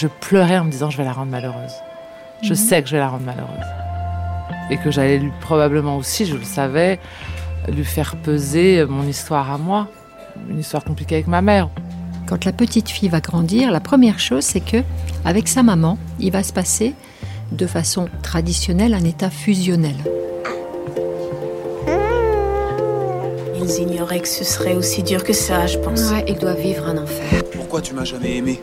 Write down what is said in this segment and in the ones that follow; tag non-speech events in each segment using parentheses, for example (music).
Je pleurais en me disant je vais la rendre malheureuse. Je sais que je vais la rendre malheureuse. Et que j'allais lui probablement aussi, je le savais, lui faire peser mon histoire à moi. Une histoire compliquée avec ma mère. Quand la petite fille va grandir, la première chose, c'est que, avec sa maman, il va se passer de façon traditionnelle un état fusionnel. Ils ignoraient que ce serait aussi dur que ça, je pense. Ouais, il doit vivre un enfer. Pourquoi tu m'as jamais aimé?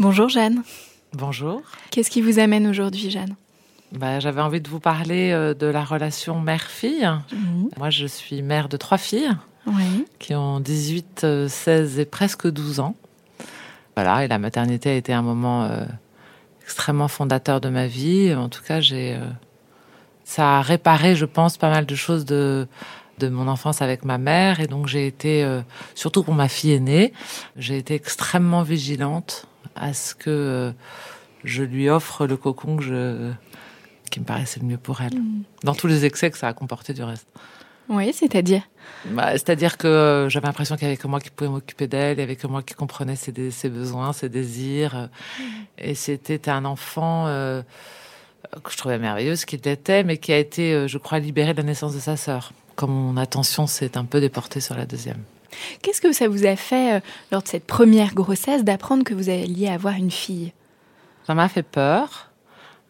Bonjour Jeanne. Bonjour. Qu'est-ce qui vous amène aujourd'hui Jeanne? Bah, J'avais envie de vous parler euh, de la relation mère-fille. Moi, je suis mère de trois filles Oui. qui ont 18, euh, 16 et presque 12 ans. Voilà, et la maternité a été un moment euh, extrêmement fondateur de ma vie. En tout cas, j'ai, euh, ça a réparé, je pense, pas mal de choses de de mon enfance avec ma mère. Et donc, j'ai été, euh, surtout pour ma fille aînée, j'ai été extrêmement vigilante à ce que euh, je lui offre le cocon que je, qui me paraissait le mieux pour elle. Dans tous les excès que ça a comporté du reste. Oui, c'est-à-dire? Bah, C'est-à-dire que euh, j'avais l'impression qu'il y avait que moi qui pouvais m'occuper d'elle, il y avait que moi qui comprenais ses, dé- ses besoins, ses désirs. euh, Et c'était un enfant euh, que je trouvais merveilleuse, qu'il était, mais qui a été, je crois, libéré de la naissance de sa sœur. Comme mon attention s'est un peu déportée sur la deuxième. Qu'est-ce que ça vous a fait euh, lors de cette première grossesse d'apprendre que vous alliez avoir une fille? Ça m'a fait peur.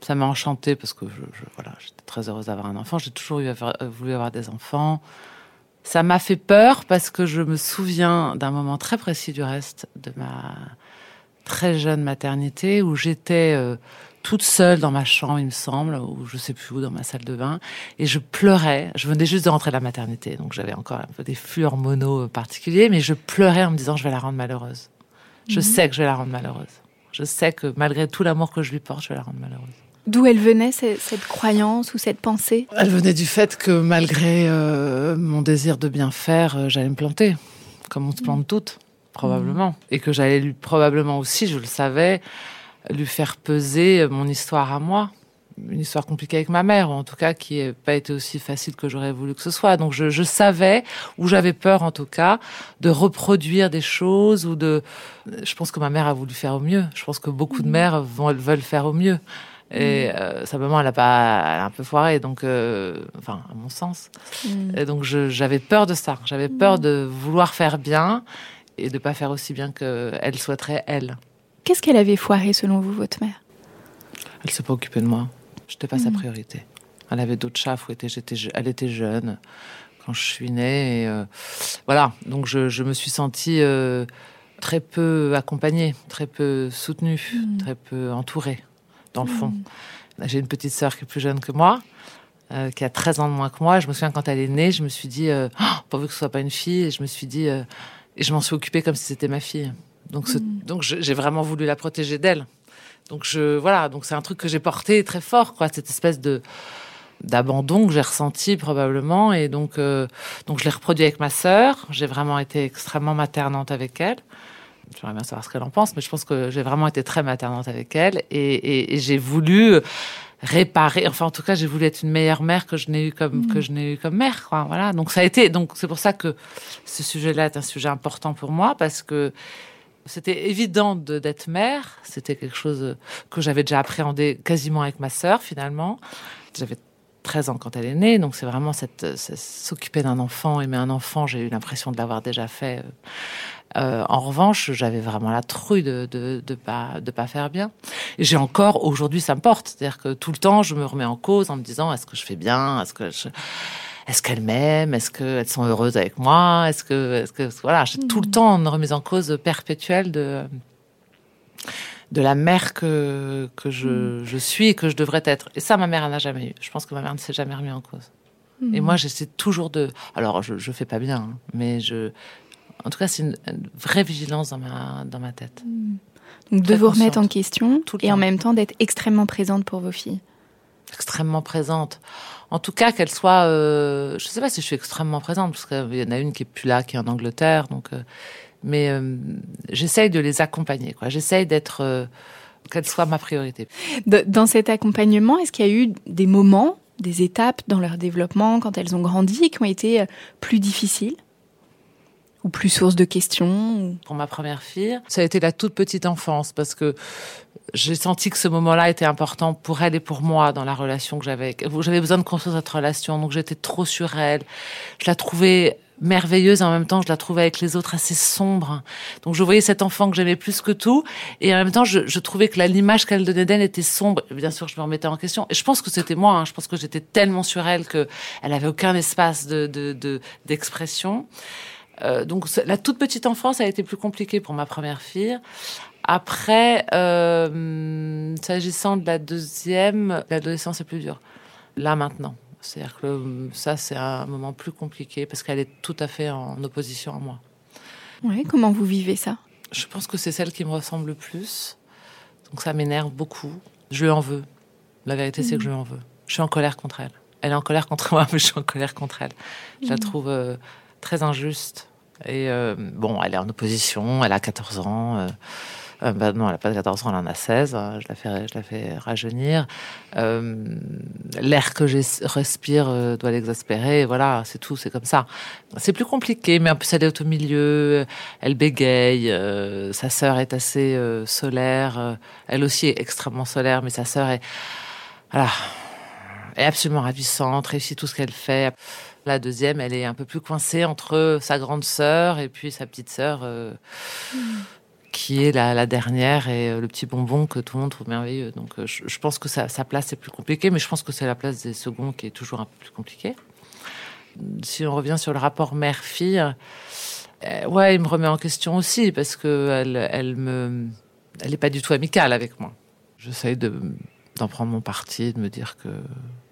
Ça m'a enchantée parce que je, voilà, j'étais très heureuse d'avoir un enfant. J'ai toujours eu euh, voulu avoir des enfants. Ça m'a fait peur parce que je me souviens d'un moment très précis du reste de ma très jeune maternité où j'étais euh, toute seule dans ma chambre, il me semble, ou je sais plus où, dans ma salle de bain, et je pleurais. Je venais juste de rentrer de la maternité, donc j'avais encore un peu des flux hormonaux euh, particuliers, mais je pleurais en me disant je vais la rendre malheureuse. Je sais que je vais la rendre malheureuse. Je sais que malgré tout l'amour que je lui porte, je vais la rendre malheureuse. D'où elle venait ce- cette croyance ou cette pensée? Elle venait du fait que malgré euh, mon désir de bien faire, j'allais me planter, comme on se plante toutes, probablement. Et que j'allais lui probablement aussi, je le savais, lui faire peser mon histoire à moi. Une histoire compliquée avec ma mère, ou en tout cas qui n'a pas été aussi facile que j'aurais voulu que ce soit. Donc je, je savais, ou j'avais peur en tout cas, de reproduire des choses, ou de... Je pense que ma mère a voulu faire au mieux. Je pense que beaucoup de mères vont, veulent faire au mieux. Et euh, sa maman, elle a pas, elle a un peu foiré, donc, euh, enfin, à mon sens. Et donc, j'avais peur de ça. J'avais peur de vouloir faire bien et de pas faire aussi bien qu'elle souhaiterait elle. Qu'est-ce qu'elle avait foiré selon vous, votre mère? Elle s'est pas occupée de moi. J'étais pas sa priorité. Elle avait d'autres chats à fouetter. Je- elle était jeune quand je suis née. Et, euh, voilà. Donc, je, je me suis sentie euh, très peu accompagnée, très peu soutenue, très peu entourée, dans le fond. J'ai une petite sœur qui est plus jeune que moi, euh, qui a 13 ans de moins que moi. Je me souviens quand elle est née, je me suis dit, Oh, pourvu que ce soit pas une fille, et je me suis dit, et je m'en suis occupée comme si c'était ma fille. Donc, ce- donc j'ai vraiment voulu la protéger d'elle. Donc je voilà, donc c'est un truc que j'ai porté très fort, quoi, cette espèce de d'abandon que j'ai ressenti probablement, et donc euh, donc je l'ai reproduit avec ma sœur. J'ai vraiment été extrêmement maternante avec elle. J'aimerais bien savoir ce qu'elle en pense, mais je pense que j'ai vraiment été très maternante avec elle et, et j'ai voulu réparer. Enfin, en tout cas, j'ai voulu être une meilleure mère que je n'ai eu comme que je n'ai eu comme mère. Quoi. Voilà. Donc ça a été. Donc c'est pour ça que ce sujet-là est un sujet important pour moi parce que c'était évident d'être mère. C'était quelque chose que j'avais déjà appréhendé quasiment avec ma sœur finalement. J'avais 13 ans quand elle est née, donc c'est vraiment s'occuper d'un enfant, aimer un enfant. J'ai eu l'impression de l'avoir déjà fait. Euh, en revanche, j'avais vraiment la trouille de de, de pas de pas faire bien. J'ai encore aujourd'hui, ça me porte. C'est-à-dire que tout le temps, je me remets en cause en me disant est-ce que je fais bien, est-ce que je est-ce qu'elles m'aiment Est-ce qu'elles sont heureuses avec moi? Est-ce que, est-ce que, voilà, j'ai tout le mmh. temps une remise en cause perpétuelle de de la mère que que je, mmh. je suis et que je devrais être. Et ça, ma mère n'a jamais eu. Je pense que ma mère ne s'est jamais remis en cause. Mmh. Et moi, j'essaie toujours de. Alors, je, je fais pas bien, hein, mais je. En tout cas, c'est une, vraie vigilance dans ma dans ma tête. Donc, de vous remettre en question et en même temps d'être extrêmement présente pour vos filles. Extrêmement présente. En tout cas qu'elle soit euh, je sais pas si je suis extrêmement présente parce qu'il y en a une qui est plus là qui est en Angleterre donc euh, mais euh, j'essaye de les accompagner quoi. J'essaye d'être euh, qu'elle soit ma priorité. Dans cet accompagnement est-ce qu'il y a eu des moments des étapes dans leur développement quand elles ont grandi qui ont été plus difficiles? Ou plus source de questions Pour ma première fille, ça a été la toute petite enfance parce que j'ai senti que ce moment-là était important pour elle et pour moi dans la relation que j'avais. J'avais besoin de construire cette relation, donc j'étais trop sur elle. Je la trouvais merveilleuse et en même temps je la trouvais avec les autres assez sombre. Donc je voyais cet enfant que j'aimais plus que tout et en même temps je, je trouvais que l'image qu'elle donnait d'elle était sombre. Bien sûr je me remettais en question et je pense que c'était moi. Hein. Je pense que j'étais tellement sur elle que elle avait aucun espace de d'expression. De, euh, donc la toute petite enfance a été plus compliquée pour ma première fille. Après, euh, s'agissant de la deuxième, l'adolescence est plus dure. Là maintenant, c'est-à-dire que ça c'est un moment plus compliqué parce qu'elle est tout à fait en opposition à moi. Oui, comment vous vivez ça? Je pense que c'est celle qui me ressemble le plus. Donc ça m'énerve beaucoup. Je lui en veux. La vérité, c'est que je lui en veux. Je suis en colère contre elle. Elle est en colère contre (laughs) moi, mais je suis en colère contre elle. Je la mmh. trouve euh, très injuste. Et euh, bon, elle est en opposition, elle a 14 ans. Euh, euh, bah non, elle n'a pas 14 ans, elle en a 16. Hein, je la fais, je la fais rajeunir. L'air que je respire doit l'exaspérer. Voilà, c'est tout, c'est comme ça. C'est plus compliqué, mais en plus elle est au milieu, elle bégaye. Sa sœur est assez solaire. elle aussi est extrêmement solaire, mais sa sœur est, voilà, est absolument ravissante, réussit tout ce qu'elle fait. La deuxième, elle est un peu plus coincée entre sa grande sœur et puis sa petite sœur, euh, qui est la, dernière et euh, le petit bonbon que tout le monde trouve merveilleux. Donc, euh, je, pense que sa, sa place est plus compliquée, mais je pense que c'est la place des seconds qui est toujours un peu plus compliquée. Si on revient sur le rapport mère-fille, ouais, il me remet en question aussi parce que elle, elle me, elle est pas du tout amicale avec moi. J'essaye de d'en prendre mon parti, de me dire que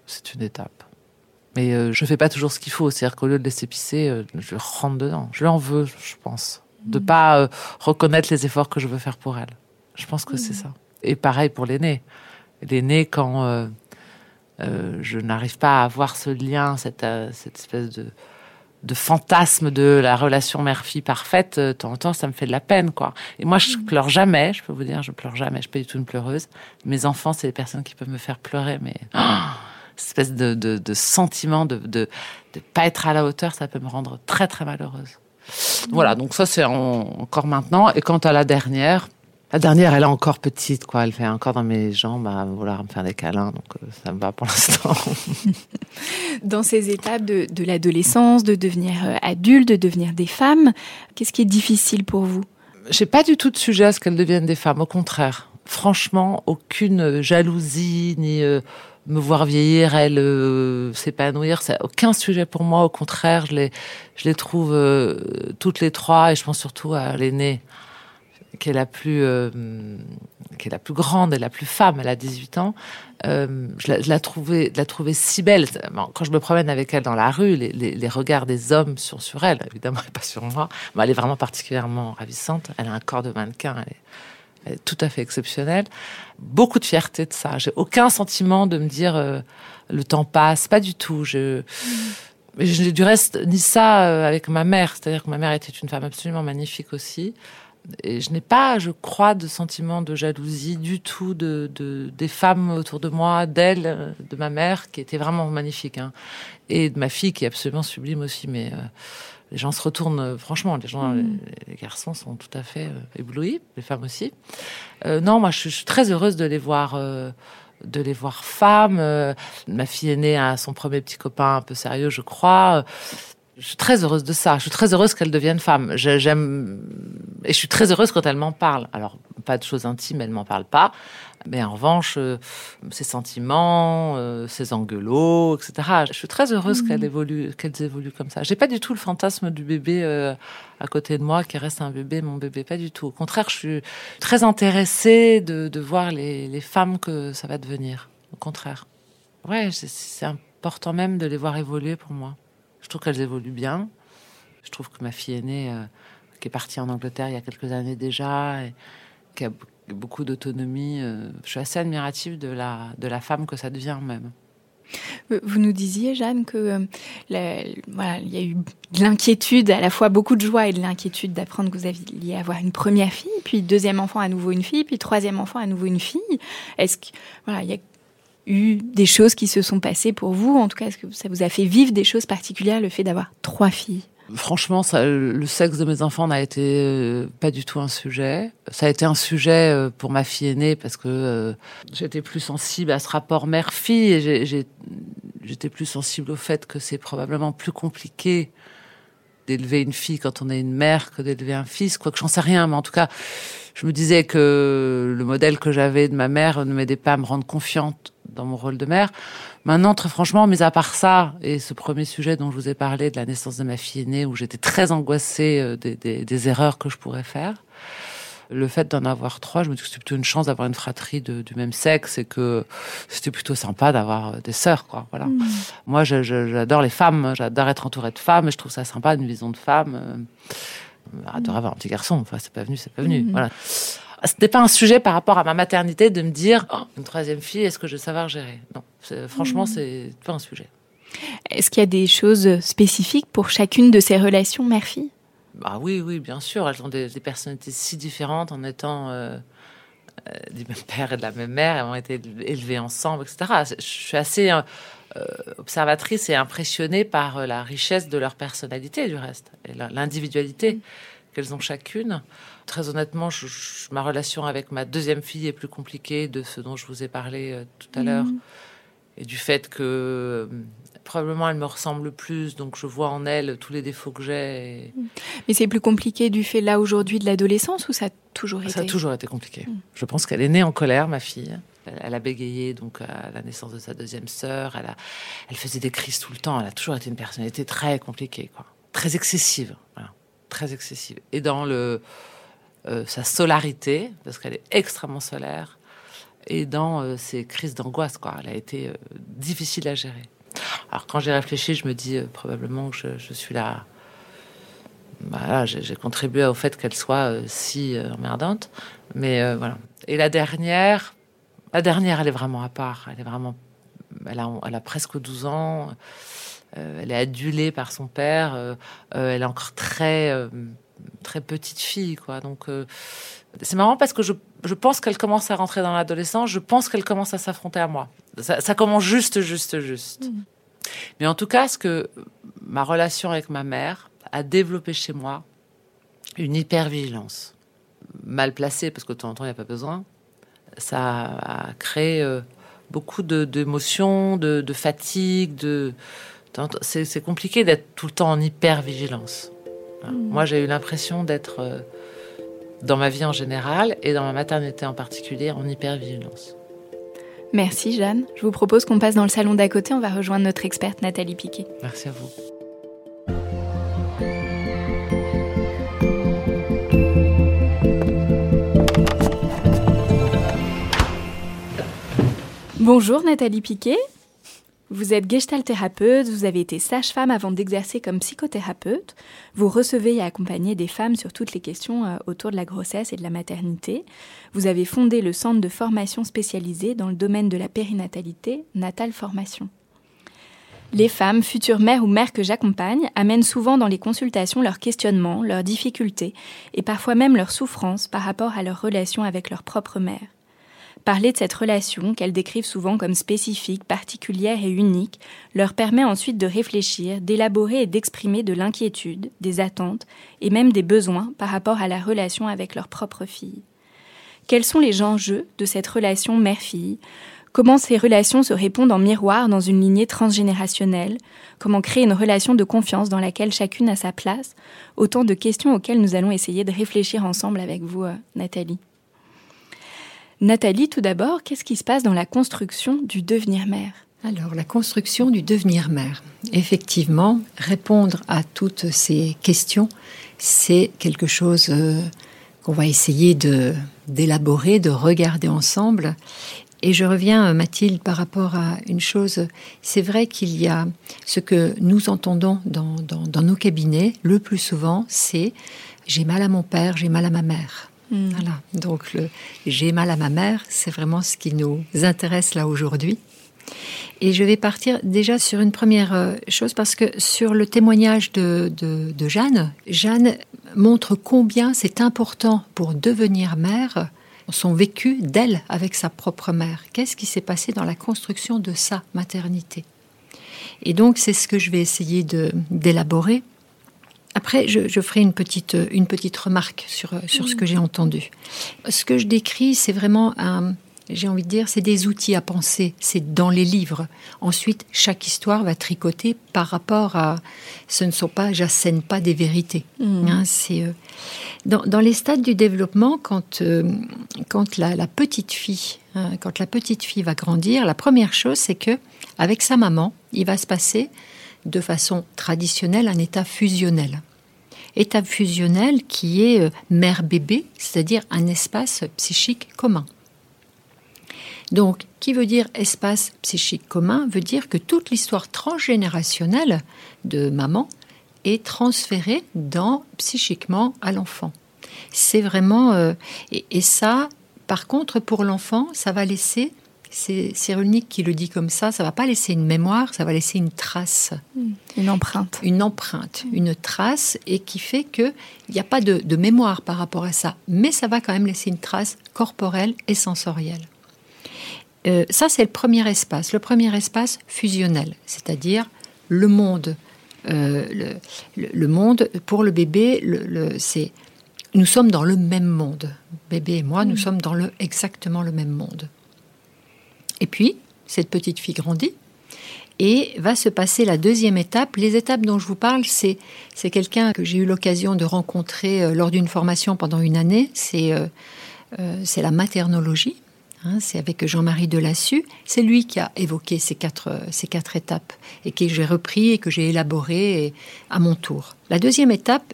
c'est une étape. Mais euh, je fais pas toujours ce qu'il faut. C'est-à-dire qu'au lieu de laisser pisser, euh, je rentre dedans. Je l'en veux, je pense. De mmh. pas euh, reconnaître les efforts que je veux faire pour elle. Je pense que mmh. c'est ça. Et pareil pour l'aîné. L'aîné, quand euh, je n'arrive pas à avoir ce lien, cette, cette espèce de, de fantasme de la relation mère-fille parfaite, de temps en temps, ça me fait de la peine, quoi. Et moi, je pleure jamais, je peux vous dire, je pleure jamais, je suis pas du tout une pleureuse. Mes enfants, c'est les personnes qui peuvent me faire pleurer, mais... Oh espèce de, de, de sentiment de, de de pas être à la hauteur, ça peut me rendre très très malheureuse. Voilà, donc ça c'est encore maintenant. Et quant à la dernière, la dernière, elle est encore petite, quoi. Elle fait encore dans mes jambes à vouloir me faire des câlins, donc euh, ça me va pour l'instant. (laughs) dans ces étapes de, de l'adolescence, de devenir euh, adulte, de devenir des femmes, qu'est-ce qui est difficile pour vous? J'ai pas du tout de sujet à ce qu'elles deviennent des femmes, au contraire. Franchement, aucune jalousie ni euh, me voir vieillir, elle euh, s'épanouir, c'est aucun sujet pour moi. Au contraire, je les, je les trouve euh, toutes les trois, et je pense surtout à l'aînée, qui est la plus, euh, qui est la plus grande et la plus femme. Elle a 18 ans. Je, la, je trouvais, la trouvais si belle. Quand je me promène avec elle dans la rue, les, les, regards des hommes sont sur elle, évidemment, (laughs) et pas sur moi. Mais elle est vraiment particulièrement ravissante. Elle a un corps de mannequin. Tout à fait exceptionnel. Beaucoup de fierté de ça. J'ai aucun sentiment de me dire euh, le temps passe, pas du tout. Je, mmh. du reste ni ça euh, avec ma mère, c'est-à-dire que ma mère était une femme absolument magnifique aussi. Et je n'ai pas, je crois, de sentiment de jalousie du tout de des femmes autour de moi, d'elle, de ma mère, qui était vraiment magnifique, hein, et de ma fille, qui est absolument sublime aussi. Mais euh, les gens se retournent, euh, franchement, les gens, les, les garçons sont tout à fait euh, éblouis, les femmes aussi. Euh, non, moi, je, suis- je suis très heureuse de les voir. euh, de les voir femmes. Euh, ma fille aînée a son premier petit copain un peu sérieux, je crois. Je suis très heureuse de ça. Je suis très heureuse qu'elle devienne femme. J'aime et je suis très heureuse quand elle m'en parle. Alors pas de choses intimes, elle m'en parle pas. Mais en revanche, euh, ses sentiments, euh, ses engueulots, etc. Je suis très heureuse qu'elle évolue, qu'elles évoluent comme ça. J'ai pas du tout le fantasme du bébé euh, à côté de moi qui reste un bébé, mon bébé, pas du tout. Au contraire, je suis très intéressée de, de voir les, les femmes que ça va devenir. Au contraire. Ouais, c'est- important même de les voir évoluer pour moi. Je trouve qu'elles évoluent bien. Je trouve que ma fille aînée, euh, qui est partie en Angleterre il y a quelques années déjà, et qui a beaucoup d'autonomie, euh, je suis assez admirative de la, de la femme que ça devient même. Euh, Vous nous disiez, Jeanne, que euh, voilà, il y a eu de l'inquiétude, à la fois beaucoup de joie et de l'inquiétude d'apprendre que vous aviez avoir une première fille, puis deuxième enfant à nouveau une fille, puis troisième enfant à nouveau une fille. Est-ce que voilà, il y a eu des choses qui se sont passées pour vous? En tout cas, est-ce que ça vous a fait vivre des choses particulières le fait d'avoir trois filles? Franchement, ça, le sexe de mes enfants n'a été euh, pas du tout un sujet. Ça a été un sujet euh, pour ma fille aînée parce que euh, j'étais plus sensible à ce rapport mère-fille et j'étais plus sensible au fait que c'est probablement plus compliqué d'élever une fille quand on est une mère que d'élever un fils, quoi que j'en sais rien, mais en tout cas, je me disais que le modèle que j'avais de ma mère ne m'aidait pas à me rendre confiante dans mon rôle de mère. Maintenant, très franchement, mis à part ça, et ce premier sujet dont je vous ai parlé de la naissance de ma fille aînée, où j'étais très angoissée euh, des, des- des erreurs que je pourrais faire, le fait d'en avoir trois, je me dis que c'était plutôt une chance d'avoir une fratrie de- du même sexe et que c'était plutôt sympa d'avoir euh, des sœurs, quoi. Voilà. Moi, je- je- j'adore les femmes, j'adore être entourée de femmes, et je trouve ça sympa, une vision de femme. Euh, j'adore avoir un petit garçon, enfin, c'est pas venu, c'est pas venu. Voilà. C'était pas un sujet par rapport à ma maternité de me dire, Oh, une troisième fille, est-ce que je vais savoir gérer? Non, franchement, c'est pas un sujet. Est-ce qu'il y a des choses spécifiques pour chacune de ces relations mère-fille Ah oui, oui, bien sûr. Elles ont des, des personnalités si différentes en étant euh, euh, du même père et de la même mère. Elles ont été élevées ensemble, etc. Je suis assez euh, observatrice et impressionnée par la richesse de leur personnalité, du reste, et l'individualité qu'elles ont chacune. Très honnêtement, je- je- ma relation avec ma deuxième fille est plus compliquée de ce dont je vous ai parlé euh, tout à l'heure et du fait que euh, probablement elle me ressemble plus, donc je vois en elle tous les défauts que j'ai. et- Mais c'est plus compliqué du fait là aujourd'hui de l'adolescence ou ça a toujours été Ça a toujours été compliqué. Je pense qu'elle est née en colère, ma fille. Elle, elle a bégayé donc à la naissance de sa deuxième sœur. Elle, a, elle faisait des crises tout le temps. Elle a toujours été une personnalité très compliquée, quoi. très excessive, voilà. très excessive. Et dans le euh, sa solarité, parce qu'elle est extrêmement solaire, et dans euh, ses crises d'angoisse, quoi. Elle a été euh, difficile à gérer. Alors quand j'ai réfléchi, je me dis probablement que je, suis là. Voilà, j'ai contribué au fait qu'elle soit si emmerdante. Mais voilà. Et la dernière, la dernière, elle est vraiment à part. Elle est vraiment, elle a, presque 12 ans. Elle est adulée par son père. elle est encore très, très petite fille, quoi. Donc euh, c'est marrant parce que je, je pense qu'elle commence à rentrer dans l'adolescence. Je pense qu'elle commence à s'affronter à moi. Ça, ça commence juste, juste, juste. Mais en tout cas, ce que ma relation avec ma mère a développé chez moi une hypervigilance mal placée parce que de temps en temps il n'y a pas besoin. Ça a créé euh, beaucoup d'émotions, de, de fatigue, de c'est c'est compliqué d'être tout le temps en hypervigilance. Voilà. Moi, j'ai eu l'impression d'être euh, dans ma vie en général et dans ma maternité en particulier en hypervigilance. Merci Jeanne. Je vous propose qu'on passe dans le salon d'à côté. On va rejoindre notre experte Nathalie Piquet. Merci à vous. Bonjour Nathalie Piquet. Vous êtes gestalthérapeute, vous avez été sage-femme avant d'exercer comme psychothérapeute. Vous recevez et accompagnez des femmes sur toutes les questions euh, autour de la grossesse et de la maternité. Vous avez fondé le centre de formation spécialisé dans le domaine de la périnatalité, Natal Formation. Les femmes, futures mères ou mères que j'accompagne, amènent souvent dans les consultations leurs questionnements, leurs difficultés et parfois même leurs souffrances par rapport à leur relation avec leur propre mère. Parler de cette relation, qu'elles décrivent souvent comme spécifique, particulière et unique, leur permet ensuite de réfléchir, d'élaborer et d'exprimer de l'inquiétude, des attentes et même des besoins par rapport à la relation avec leur propre fille. Quels sont les enjeux de cette relation mère-fille? Comment ces relations se répondent en miroir dans une lignée transgénérationnelle? Comment créer une relation de confiance dans laquelle chacune a sa place? Autant de questions auxquelles nous allons essayer de réfléchir ensemble avec vous, euh, Nathalie. Nathalie, tout d'abord, qu'est-ce qui se passe dans la construction du devenir mère? Alors, la construction du devenir mère. Effectivement, répondre à toutes ces questions, c'est quelque chose euh, qu'on va essayer de d'élaborer, de regarder ensemble. Et je reviens, euh, Mathilde, par rapport à une chose. C'est vrai qu'il y a ce que nous entendons dans, dans, nos cabinets le plus souvent, c'est j'ai mal à mon père, j'ai mal à ma mère. Hmm. Voilà. Donc j'ai mal à ma mère, c'est vraiment ce qui nous intéresse là aujourd'hui. Et je vais partir déjà sur une première euh, chose parce que sur le témoignage de, de Jeanne, Jeanne montre combien c'est important pour devenir mère son vécu d'elle avec sa propre mère. Qu'est-ce qui s'est passé dans la construction de sa maternité? Et donc c'est ce que je vais essayer d'élaborer. Après, je, ferai une petite, une petite remarque sur, sur ce que j'ai entendu. Ce que je décris, c'est vraiment un, j'ai envie de dire, c'est des outils à penser, c'est dans les livres. Ensuite, chaque histoire va tricoter par rapport à. Ce ne sont pas, j'assène pas des vérités. Mmh. Hein, c'est euh, dans, les stades du développement, quand euh, quand la, petite fille, hein, quand la petite fille va grandir, la première chose, c'est que avec sa maman, il va se passer de façon traditionnelle un état fusionnel état fusionnel qui est euh, mère-bébé, c'est-à-dire un espace psychique commun. Donc, qui veut dire espace psychique commun veut dire que toute l'histoire transgénérationnelle de maman est transférée dans psychiquement à l'enfant. C'est vraiment euh, et, ça, par contre, pour l'enfant, ça va laisser. C'est Cyrulnik qui le dit comme ça. Ça va pas laisser une mémoire, ça va laisser une trace, une empreinte, une empreinte, une trace, et qui fait que il n'y a pas de mémoire par rapport à ça, mais ça va quand même laisser une trace corporelle et sensorielle. Euh, ça, c'est le premier espace, le premier espace fusionnel, c'est-à-dire le monde. Euh, le, monde, pour le bébé, c'est nous sommes dans le même monde. Bébé et moi, nous mm. sommes dans le, exactement le même monde. Et puis, cette petite fille grandit et va se passer la deuxième étape. Les étapes dont je vous parle, c'est, c'est quelqu'un que j'ai eu l'occasion de rencontrer euh, lors d'une formation pendant une année. C'est, c'est la maternologie. Hein, c'est avec Jean-Marie Delassus. C'est lui qui a évoqué ces quatre, ces quatre étapes et que j'ai repris et que j'ai élaboré à mon tour. La deuxième étape,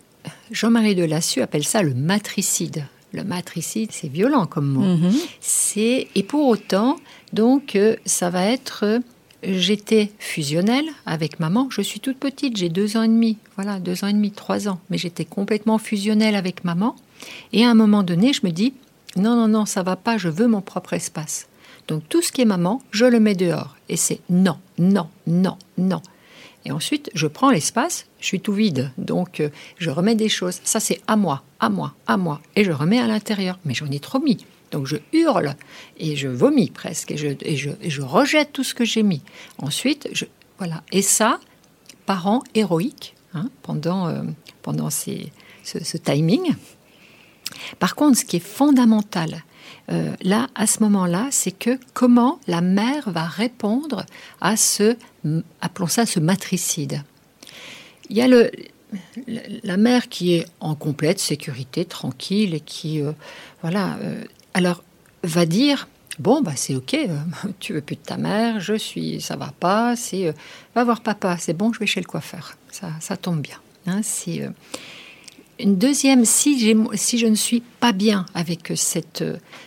Jean-Marie Delassus appelle ça le matricide. Le matricide, c'est violent comme mot. Mhm. C'est et pour autant, donc, euh, ça va être euh, j'étais fusionnelle avec maman. Je suis toute petite, j'ai deux ans et demi, voilà, deux ans et demi, trois ans, mais j'étais complètement fusionnelle avec maman. Et à un moment donné, je me dis, non, non, non, ça va pas, je veux mon propre espace. Donc tout ce qui est maman, je le mets dehors. Et c'est non, non, non, non. Et ensuite, je prends l'espace, je suis tout vide. Donc euh, je remets des choses. Ça, c'est à moi, à moi, à moi. Et je remets à l'intérieur. Mais j'en ai trop mis. Donc je hurle et je vomis presque. Et je, et je, rejette tout ce que j'ai mis. Ensuite, voilà. Et ça, parents héroïques, hein, pendant, euh, pendant ce timing. Par contre, ce qui est fondamental, euh, là, à ce moment-là, c'est que comment la mère va répondre à ce, appelons ça ce matricide. Il y a le, la mère qui est en complète sécurité, tranquille, et qui, euh, voilà, euh, alors va dire, bon, bah c'est ok, (laughs) tu veux plus de ta mère, je suis, ça va pas, c'est, va voir papa, c'est bon, je vais chez le coiffeur, ça, ça tombe bien. Hein, c'est une deuxième, si, je ne suis pas bien avec cette,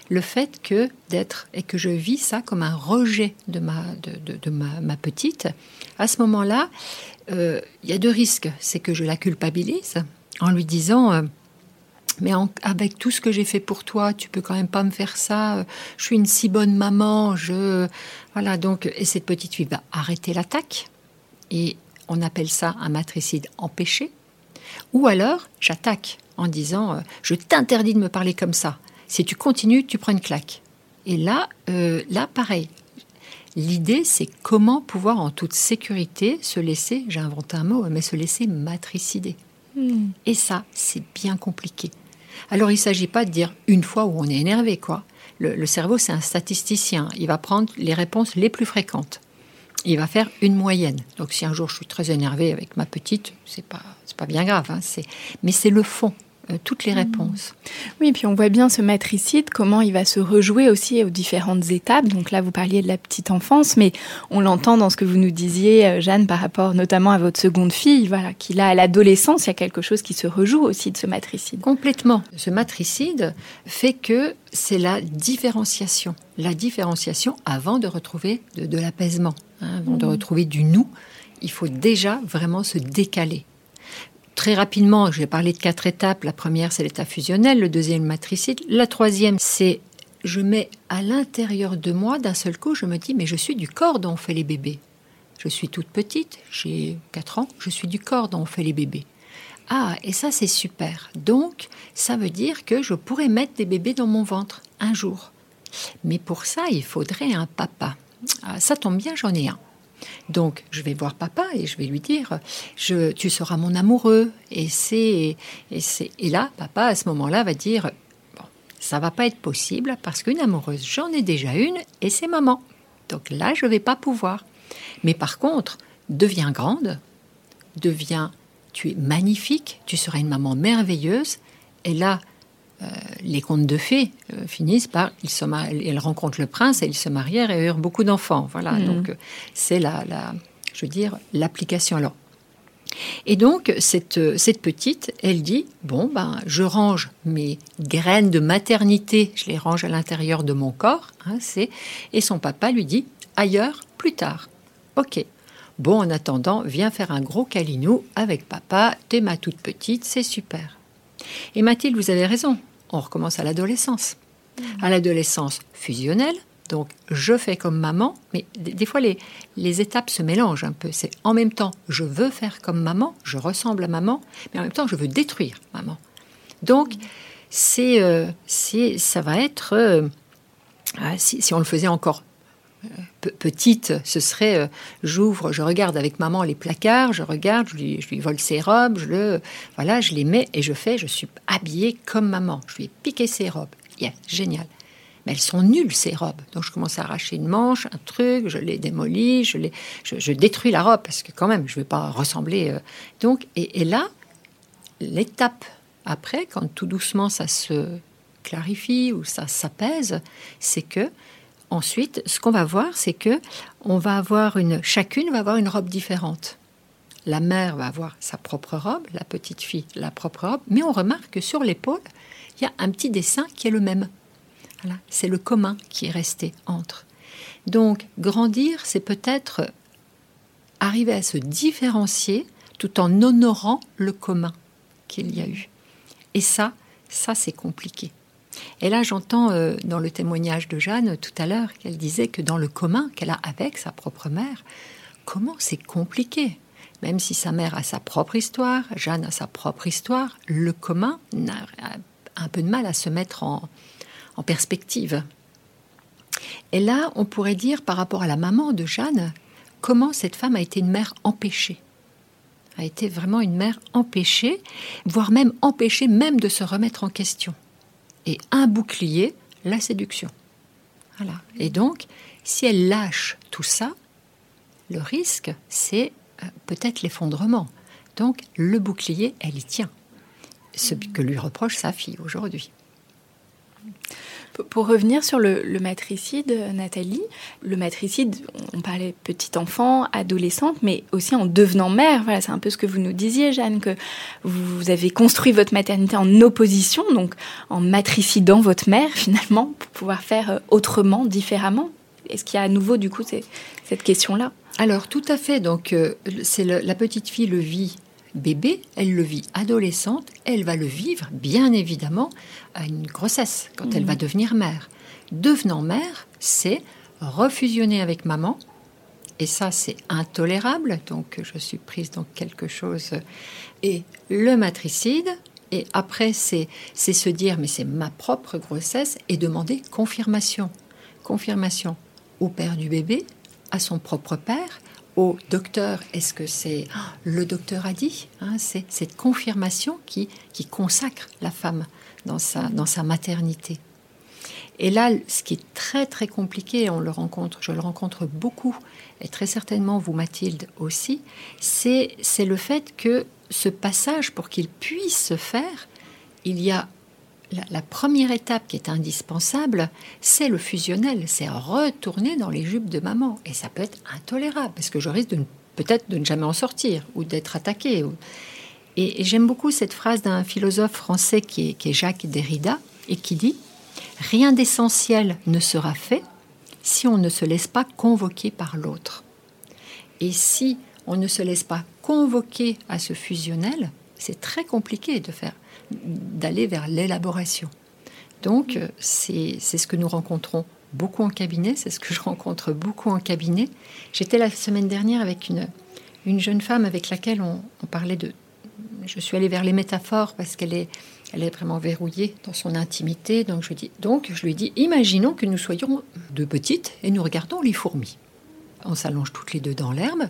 le fait que d'être et que je vis ça comme un rejet de ma, petite, à ce moment-là, euh, il y a deux risques. C'est que je la culpabilise en lui disant euh, mais avec tout ce que j'ai fait pour toi, tu peux quand même pas me faire ça. Je suis une si bonne maman. Je voilà donc et cette petite fille va arrêter l'attaque Et on appelle ça un matricide empêché. Ou alors, j'attaque en disant euh, Je t'interdis de me parler comme ça. Si tu continues, tu prends une claque. Et là, euh, là pareil. L'idée, c'est comment pouvoir en toute sécurité se laisser, j'ai inventé un mot, mais se laisser matricider. Hmm. Et ça, c'est bien compliqué. Alors, il ne s'agit pas de dire une fois où on est énervé, quoi. Le, le cerveau, c'est un statisticien. Il va prendre les réponses les plus fréquentes. Il va faire une moyenne. Donc, si un jour je suis très énervé avec ma petite, c'est pas, c'est pas bien grave. hein, c'est, mais c'est le fond, euh, toutes les réponses. Oui, puis on voit bien ce matricide, comment il va se rejouer aussi aux différentes étapes. Donc là, vous parliez de la petite enfance, mais on l'entend dans ce que vous nous disiez, euh, Jeanne, par rapport notamment à votre seconde fille, voilà, qu'il a à l'adolescence, il y a quelque chose qui se rejoue aussi de ce matricide. Complètement. Ce matricide fait que c'est la différenciation. La différenciation avant de retrouver de, de l'apaisement, hein, avant de retrouver du nous. Il faut déjà vraiment se décaler. Très rapidement, je vais parler de quatre étapes. La première, c'est l'état fusionnel. Le deuxième, matricide. La troisième, c'est je mets à l'intérieur de moi, d'un seul coup, je me dis, mais je suis du corps dont on fait les bébés. Je suis toute petite, j'ai 4 ans, je suis du corps dont on fait les bébés. Ah, et ça c'est super. Donc, ça veut dire que je pourrais mettre des bébés dans mon ventre un jour. Mais pour ça, il faudrait un papa. Ah, ça tombe bien, j'en ai un. Donc, je vais voir papa et je vais lui dire, je, tu seras mon amoureux. Et c'est, et c'est, et là, papa à ce moment-là va dire, bon, ça va pas être possible parce qu'une amoureuse, j'en ai déjà une et c'est maman. Donc là, je vais pas pouvoir. Mais par contre, deviens grande, deviens, tu es magnifique, tu seras une maman merveilleuse. Et là, les contes de fées euh, finissent par, ils se elles rencontrent le prince et ils se marièrent et eurent beaucoup d'enfants. Voilà, Mhm. donc euh, c'est la, la, je veux dire, l'application. Alors, et donc, cette, euh, cette petite, elle dit, bon, ben, je range mes graines de maternité, je les range à l'intérieur de mon corps, hein, c'est, et son papa lui dit, ailleurs, plus tard. Ok. Bon, en attendant, viens faire un gros câlinou avec papa, t'es ma toute petite, c'est super. Et Mathilde, vous avez raison, on recommence à l'adolescence. À l'adolescence fusionnelle, donc je fais comme maman, mais des, fois les, les étapes se mélangent un peu. C'est en même temps, je veux faire comme maman, je ressemble à maman, mais en même temps, je veux détruire maman. Donc, c'est, euh, ça va être, euh, ah, si, on le faisait encore pe- petite, ce serait, euh, j'ouvre, je regarde avec maman les placards, je regarde, je lui, je lui vole ses robes, je le, voilà, je les mets et je fais, je suis habillée comme maman. Je lui ai piqué ses robes. Yeah, génial. Mais elles sont nulles, ces robes. Donc je commence à arracher une manche, un truc, je les démolis, je, les, je, détruis la robe, parce que quand même, je ne vais pas ressembler. euh. Donc, et là, l'étape après, quand tout doucement ça se clarifie ou ça s'apaise, c'est que ensuite, ce qu'on va voir, c'est que va avoir une, chacune va avoir une robe différente. La mère va avoir sa propre robe, la petite fille la propre robe, mais on remarque que sur l'épaule, il y a un petit dessin qui est le même. C'est le commun qui est resté entre. Donc, grandir, c'est peut-être arriver à se différencier tout en honorant le commun qu'il y a eu. Et ça, ça c'est compliqué. Et là, j'entends euh, dans le témoignage de Jeanne tout à l'heure qu'elle disait que dans le commun qu'elle a avec sa propre mère, comment c'est compliqué. Même si sa mère a sa propre histoire, Jeanne a sa propre histoire, le commun n'a- a un peu de mal à se mettre en, en perspective. Et là, on pourrait dire par rapport à la maman de Jeanne, comment cette femme a été une mère empêchée a été vraiment une mère empêchée, voire même empêchée même de se remettre en question. Et un bouclier, la séduction. Voilà. Et donc, si elle lâche tout ça, le risque, c'est euh, peut-être l'effondrement. Donc, le bouclier, elle y tient. Ce que lui reproche sa fille aujourd'hui. Pour revenir sur le, matricide, Nathalie, le matricide, on parlait petite enfant, adolescente, mais aussi en devenant mère. Voilà, c'est un peu ce que vous nous disiez, Jeanne, que vous avez construit votre maternité en opposition, donc en matricidant votre mère (laughs) finalement, pour pouvoir faire euh, autrement, différemment. Est-ce qu'il y a à nouveau, du coup, cette question-là? Alors, tout à fait. Donc, euh, c'est la petite fille le vit bébé, elle le vit adolescente, elle va le vivre, bien évidemment, à une grossesse, quand elle va devenir mère. Devenant mère, c'est refusionner avec maman et ça c'est intolérable, donc je suis prise dans quelque chose. Et le matricide, et après c'est se dire mais c'est ma propre grossesse et demander confirmation. Confirmation au père du bébé, à son propre père, au docteur, est-ce que c'est le docteur a dit hein, C'est cette confirmation qui, qui consacre la femme dans sa, dans sa maternité. Et là, ce qui est très très compliqué, on le rencontre, je le rencontre beaucoup, et très certainement vous Mathilde aussi, c'est le fait que ce passage, pour qu'il puisse se faire, il y a la, première étape qui est indispensable, c'est le fusionnel, c'est retourner dans les jupes de maman. Et ça peut être intolérable, parce que je risque peut-être de ne jamais en sortir, ou d'être attaqué. Et, j'aime beaucoup cette phrase d'un philosophe français qui est, Jacques Derrida, et qui dit Rien d'essentiel ne sera fait si on ne se laisse pas convoquer par l'autre. Et si on ne se laisse pas convoquer à ce fusionnel, c'est très compliqué de faire d'aller vers l'élaboration. Donc, euh, c'est ce que nous rencontrons beaucoup en cabinet, c'est ce que je rencontre beaucoup en cabinet. J'étais la semaine dernière avec une, une jeune femme avec laquelle on, parlait de... Je suis allée vers les métaphores parce qu'elle est, elle est vraiment verrouillée dans son intimité. Donc je, dis, donc je lui dis, imaginons que nous soyons deux petites et nous regardons les fourmis. On s'allonge toutes les deux dans l'herbe.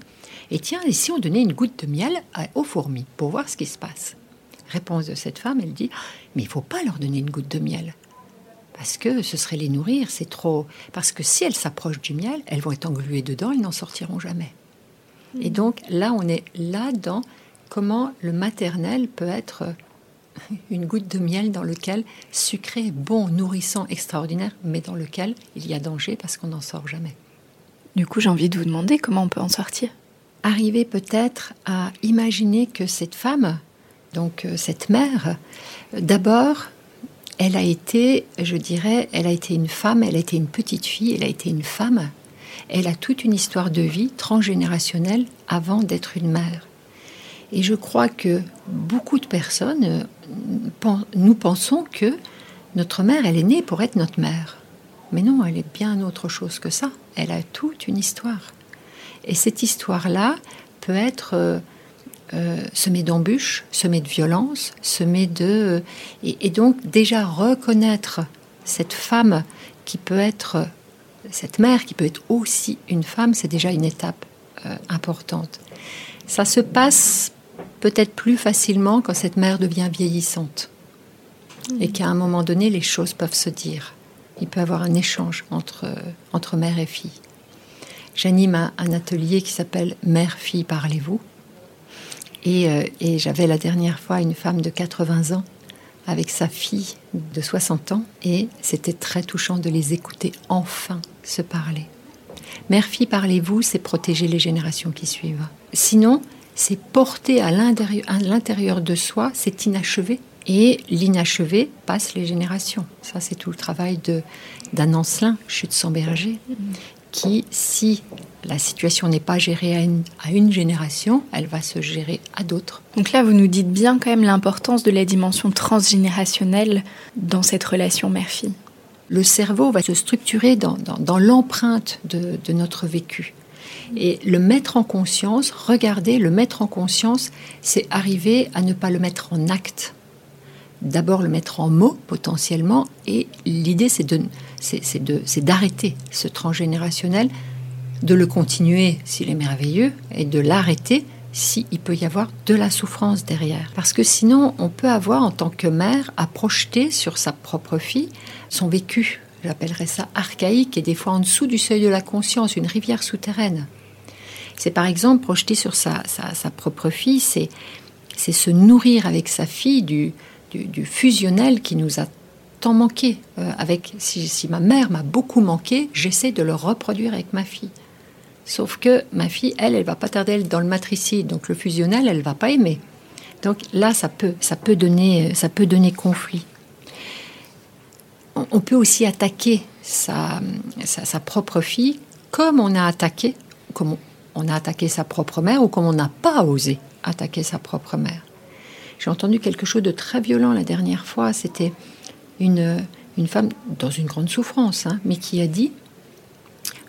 Et tiens, et si on donnait une goutte de miel aux fourmis pour voir ce qui se passe? Réponse de cette femme, elle dit Mais il faut pas leur donner une goutte de miel. Parce que ce serait les nourrir, c'est trop. Parce que si elles s'approchent du miel, elles vont être engluées dedans, elles n'en sortiront jamais. Hmm. Et donc là, on est là dans comment le maternel peut être une goutte de miel dans lequel sucré, bon, nourrissant, extraordinaire, mais dans lequel il y a danger parce qu'on n'en sort jamais. Du coup, j'ai envie de vous demander comment on peut en sortir. Arriver peut-être à imaginer que cette femme donc euh, cette mère, d'abord, elle a été, je dirais, elle a été une femme, elle a été une petite fille, elle a été une femme. Elle a toute une histoire de vie transgénérationnelle avant d'être une mère. Et je crois que beaucoup de personnes, euh, nous pensons que notre mère, elle est née pour être notre mère. Mais non, elle est bien autre chose que ça. Elle a toute une histoire. Et cette histoire-là peut être euh, semé d'embûches, semé de violence, semé de... Et, donc déjà reconnaître cette femme qui peut être, cette mère qui peut être aussi une femme, c'est déjà une étape euh, importante. Ça se passe peut-être plus facilement quand cette mère devient vieillissante et qu'à un moment donné, les choses peuvent se dire. Il peut y avoir un échange entre, entre mère et fille. J'anime un, un atelier qui s'appelle Mère-fille, parlez-vous euh, et, j'avais la dernière fois une femme de 80 ans avec sa fille de 60 ans et c'était très touchant de les écouter enfin se parler. Mère-fille, parlez-vous, c'est protéger les générations qui suivent. Sinon, c'est porter à l'intérieur de soi, c'est inachevé. Et l'inachevé passe les générations. Ça, c'est tout le travail d'Anne Ancelin, Chute sans berger, qui, si la situation n'est pas gérée à une, génération, elle va se gérer à d'autres. Donc là, vous nous dites bien quand même l'importance de la dimension transgénérationnelle dans cette relation mère-fille. Le cerveau va se structurer dans, l'empreinte de, de notre vécu. Et le mettre en conscience, regarder, le mettre en conscience, c'est arriver à ne pas le mettre en acte. D'abord le mettre en mots potentiellement, et l'idée c'est de, c'est d'arrêter ce transgénérationnel, de le continuer s'il est merveilleux et de l'arrêter s'il peut y avoir de la souffrance derrière. Parce que sinon, on peut avoir en tant que mère à projeter sur sa propre fille son vécu. J'appellerais ça archaïque et des fois en dessous du seuil de la conscience, une rivière souterraine. C'est par exemple projeter sur sa, sa, propre fille, c'est se nourrir avec sa fille du, du, du fusionnel qui nous a tant manqué. Euh, avec, si, ma mère m'a beaucoup manqué, j'essaie de le reproduire avec ma fille. Sauf que ma fille, elle, elle va pas tarder dans le matricide, donc le fusionnel, elle va pas aimer. Donc là, ça peut, ça peut donner, ça peut donner conflit. On, peut aussi attaquer sa, sa, propre fille, comme on a attaqué, comme on a attaqué sa propre mère, ou comme on n'a pas osé attaquer sa propre mère. J'ai entendu quelque chose de très violent la dernière fois. C'était une, une femme dans une grande souffrance, hein, mais qui a dit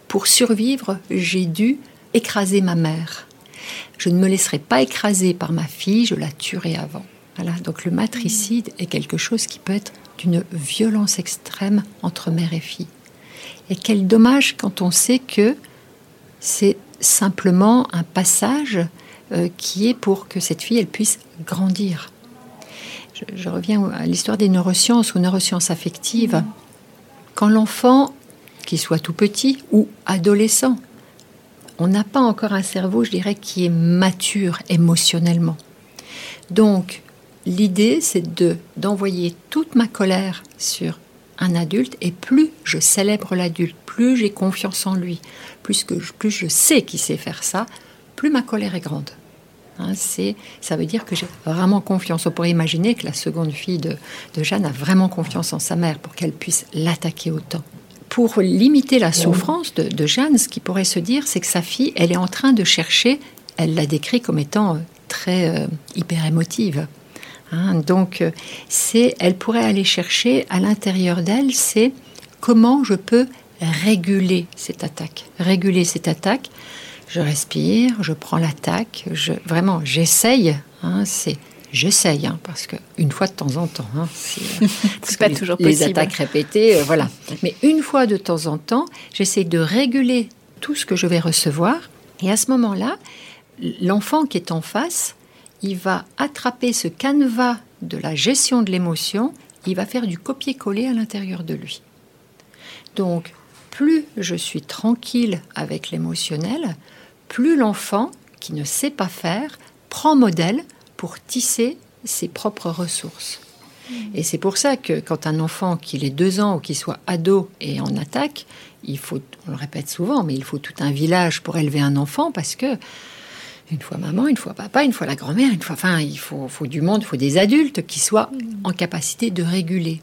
Pour survivre, j'ai dû écraser ma mère. Je ne me laisserai pas écraser par ma fille, je la tuerai avant. Voilà, donc le matricide est quelque chose qui peut être d'une violence extrême entre mère et fille. Et quel dommage quand on sait que c'est simplement un passage euh, qui est pour que cette fille elle puisse grandir. Je, je reviens à l'histoire des neurosciences ou neurosciences affectives. Quand l'enfant, qu'il soit tout petit ou adolescent, on n'a pas encore un cerveau, je dirais, qui est mature émotionnellement. Donc, l'idée, c'est de d'envoyer toute ma colère sur un adulte, et plus je célèbre l'adulte, plus j'ai confiance en lui, plus, que, plus je sais qu'il sait faire ça, plus ma colère est grande. Hein, c'est, ça veut dire que j'ai vraiment confiance. On pourrait imaginer que la seconde fille de, de Jeanne a vraiment confiance en sa mère pour qu'elle puisse l'attaquer autant. Pour limiter la souffrance de, Jeanne, ce qui pourrait se dire, c'est que sa fille, elle est en train de chercher, elle l'a décrit comme étant euh, très euh, hyper émotive. Hein, donc, euh, c'est, elle pourrait aller chercher à l'intérieur d'elle, c'est comment je peux réguler cette attaque. Réguler cette attaque. Je respire, je prends l'attaque, je, vraiment, j'essaye. hein, c'est J'essaye, hein, parce que une fois de temps en temps, hein, c'est euh, (laughs) pas les- toujours les possible. attaques répétées, euh, voilà. Mais une fois de temps en temps, j'essaie de réguler tout ce que je vais recevoir, et à ce moment-là, l'enfant qui est en face, il va attraper ce canevas de la gestion de l'émotion, il va faire du copier-coller à l'intérieur de lui. Donc, plus je suis tranquille avec l'émotionnel, plus l'enfant, qui ne sait pas faire, prend modèle pour tisser ses propres ressources. Et c'est pour ça que quand un enfant, qu'il ait deux ans ou qu'il soit ado et en attaque, il faut, on le répète souvent, mais il faut tout un village pour élever un enfant parce que une fois maman, une fois papa, une fois la grand-mère, une fois, enfin, il faut, faut du monde, il faut des adultes qui soient en capacité de réguler.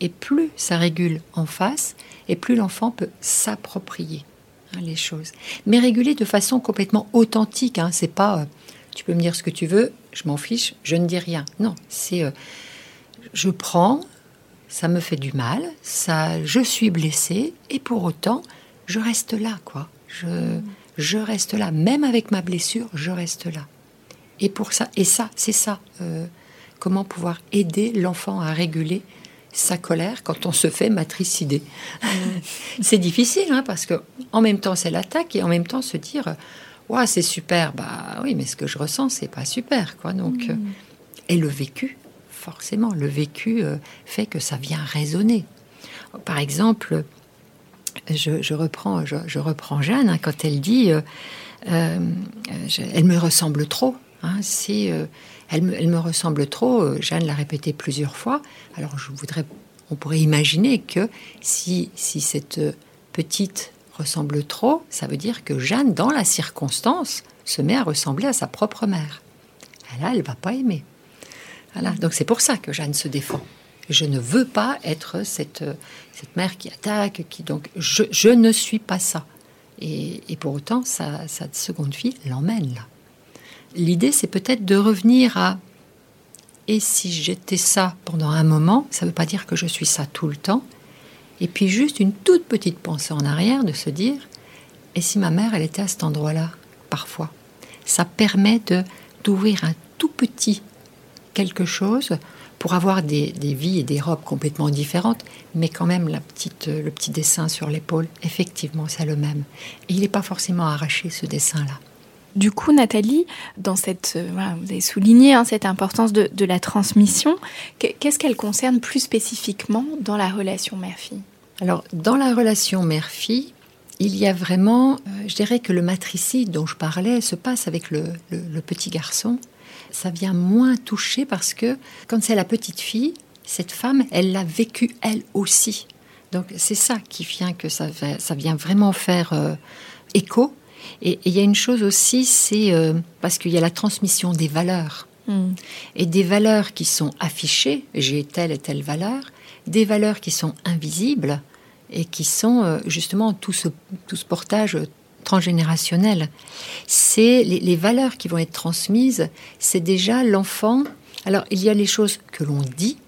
Et plus ça régule en face, et plus l'enfant peut s'approprier hein, les choses. Mais réguler de façon complètement authentique. Hein, c'est pas, euh, tu peux me dire ce que tu veux, je m'en fiche, je ne dis rien. Non, c'est, euh, je prends, ça me fait du mal, ça, je suis blessée, et pour autant, je reste là, quoi. Je, je reste là, même avec ma blessure, je reste là. Et pour ça, et ça, c'est ça. euh, comment pouvoir aider l'enfant à réguler sa colère quand on se fait matricider. (laughs) c'est difficile, hein, parce que en même temps c'est l'attaque et en même temps se dire, ouais, c'est super, bah oui, mais ce que je ressens c'est pas super, quoi. Donc, euh, et le vécu, forcément, le vécu euh, fait que ça vient résonner. Par exemple, je, je reprends, je, je reprends Jeanne hein, quand elle dit, euh, je- elle me ressemble trop. hein, c'est, euh, elle, me, ressemble trop. euh, Jeanne l'a répété plusieurs fois. Alors je voudrais, on pourrait imaginer que si, si cette euh, petite ressemble trop, ça veut dire que Jeanne, dans la circonstance, se met à ressembler à sa propre mère. Là, elle va pas aimer. Voilà. Donc c'est pour ça que Jeanne se défend. Je ne veux pas être cette, euh, cette mère qui attaque, qui donc je, ne suis pas ça. Et, pour autant, sa seconde fille l'emmène là. L'idée, c'est peut-être de revenir à et si j'étais ça pendant un moment, ça ne veut pas dire que je suis ça tout le temps. Et puis juste une toute petite pensée en arrière de se dire et si ma mère, elle était à cet endroit-là, parfois? Ça permet de d'ouvrir un tout petit quelque chose pour avoir des, vies et des robes complètement différentes, mais quand même petite, le petit dessin sur l'épaule, effectivement, c'est le même. Et il n'est pas forcément arraché, ce dessin-là. Du coup, Nathalie, dans cette, euh, vous avez souligné hein, cette importance de, la transmission. Qu'est- Qu'est-ce qu'elle concerne plus spécifiquement dans la relation mère-fille? Alors, dans la relation mère-fille, il y a vraiment, euh, je dirais que le matricide dont je parlais se passe avec le, petit garçon. Ça vient moins toucher parce que quand c'est la petite fille, cette femme, elle l'a vécu elle aussi. Donc c'est ça qui vient que ça, ça vient vraiment faire euh, écho. Et il y a une chose aussi, c'est euh, parce qu'il y a la transmission des valeurs et des valeurs qui sont affichées, j'ai telle et telle valeur, des valeurs qui sont invisibles et qui sont euh, justement tout ce, tout ce portage transgénérationnel. C'est les, les valeurs qui vont être transmises, c'est déjà l'enfant. Alors il y a les choses que l'on dit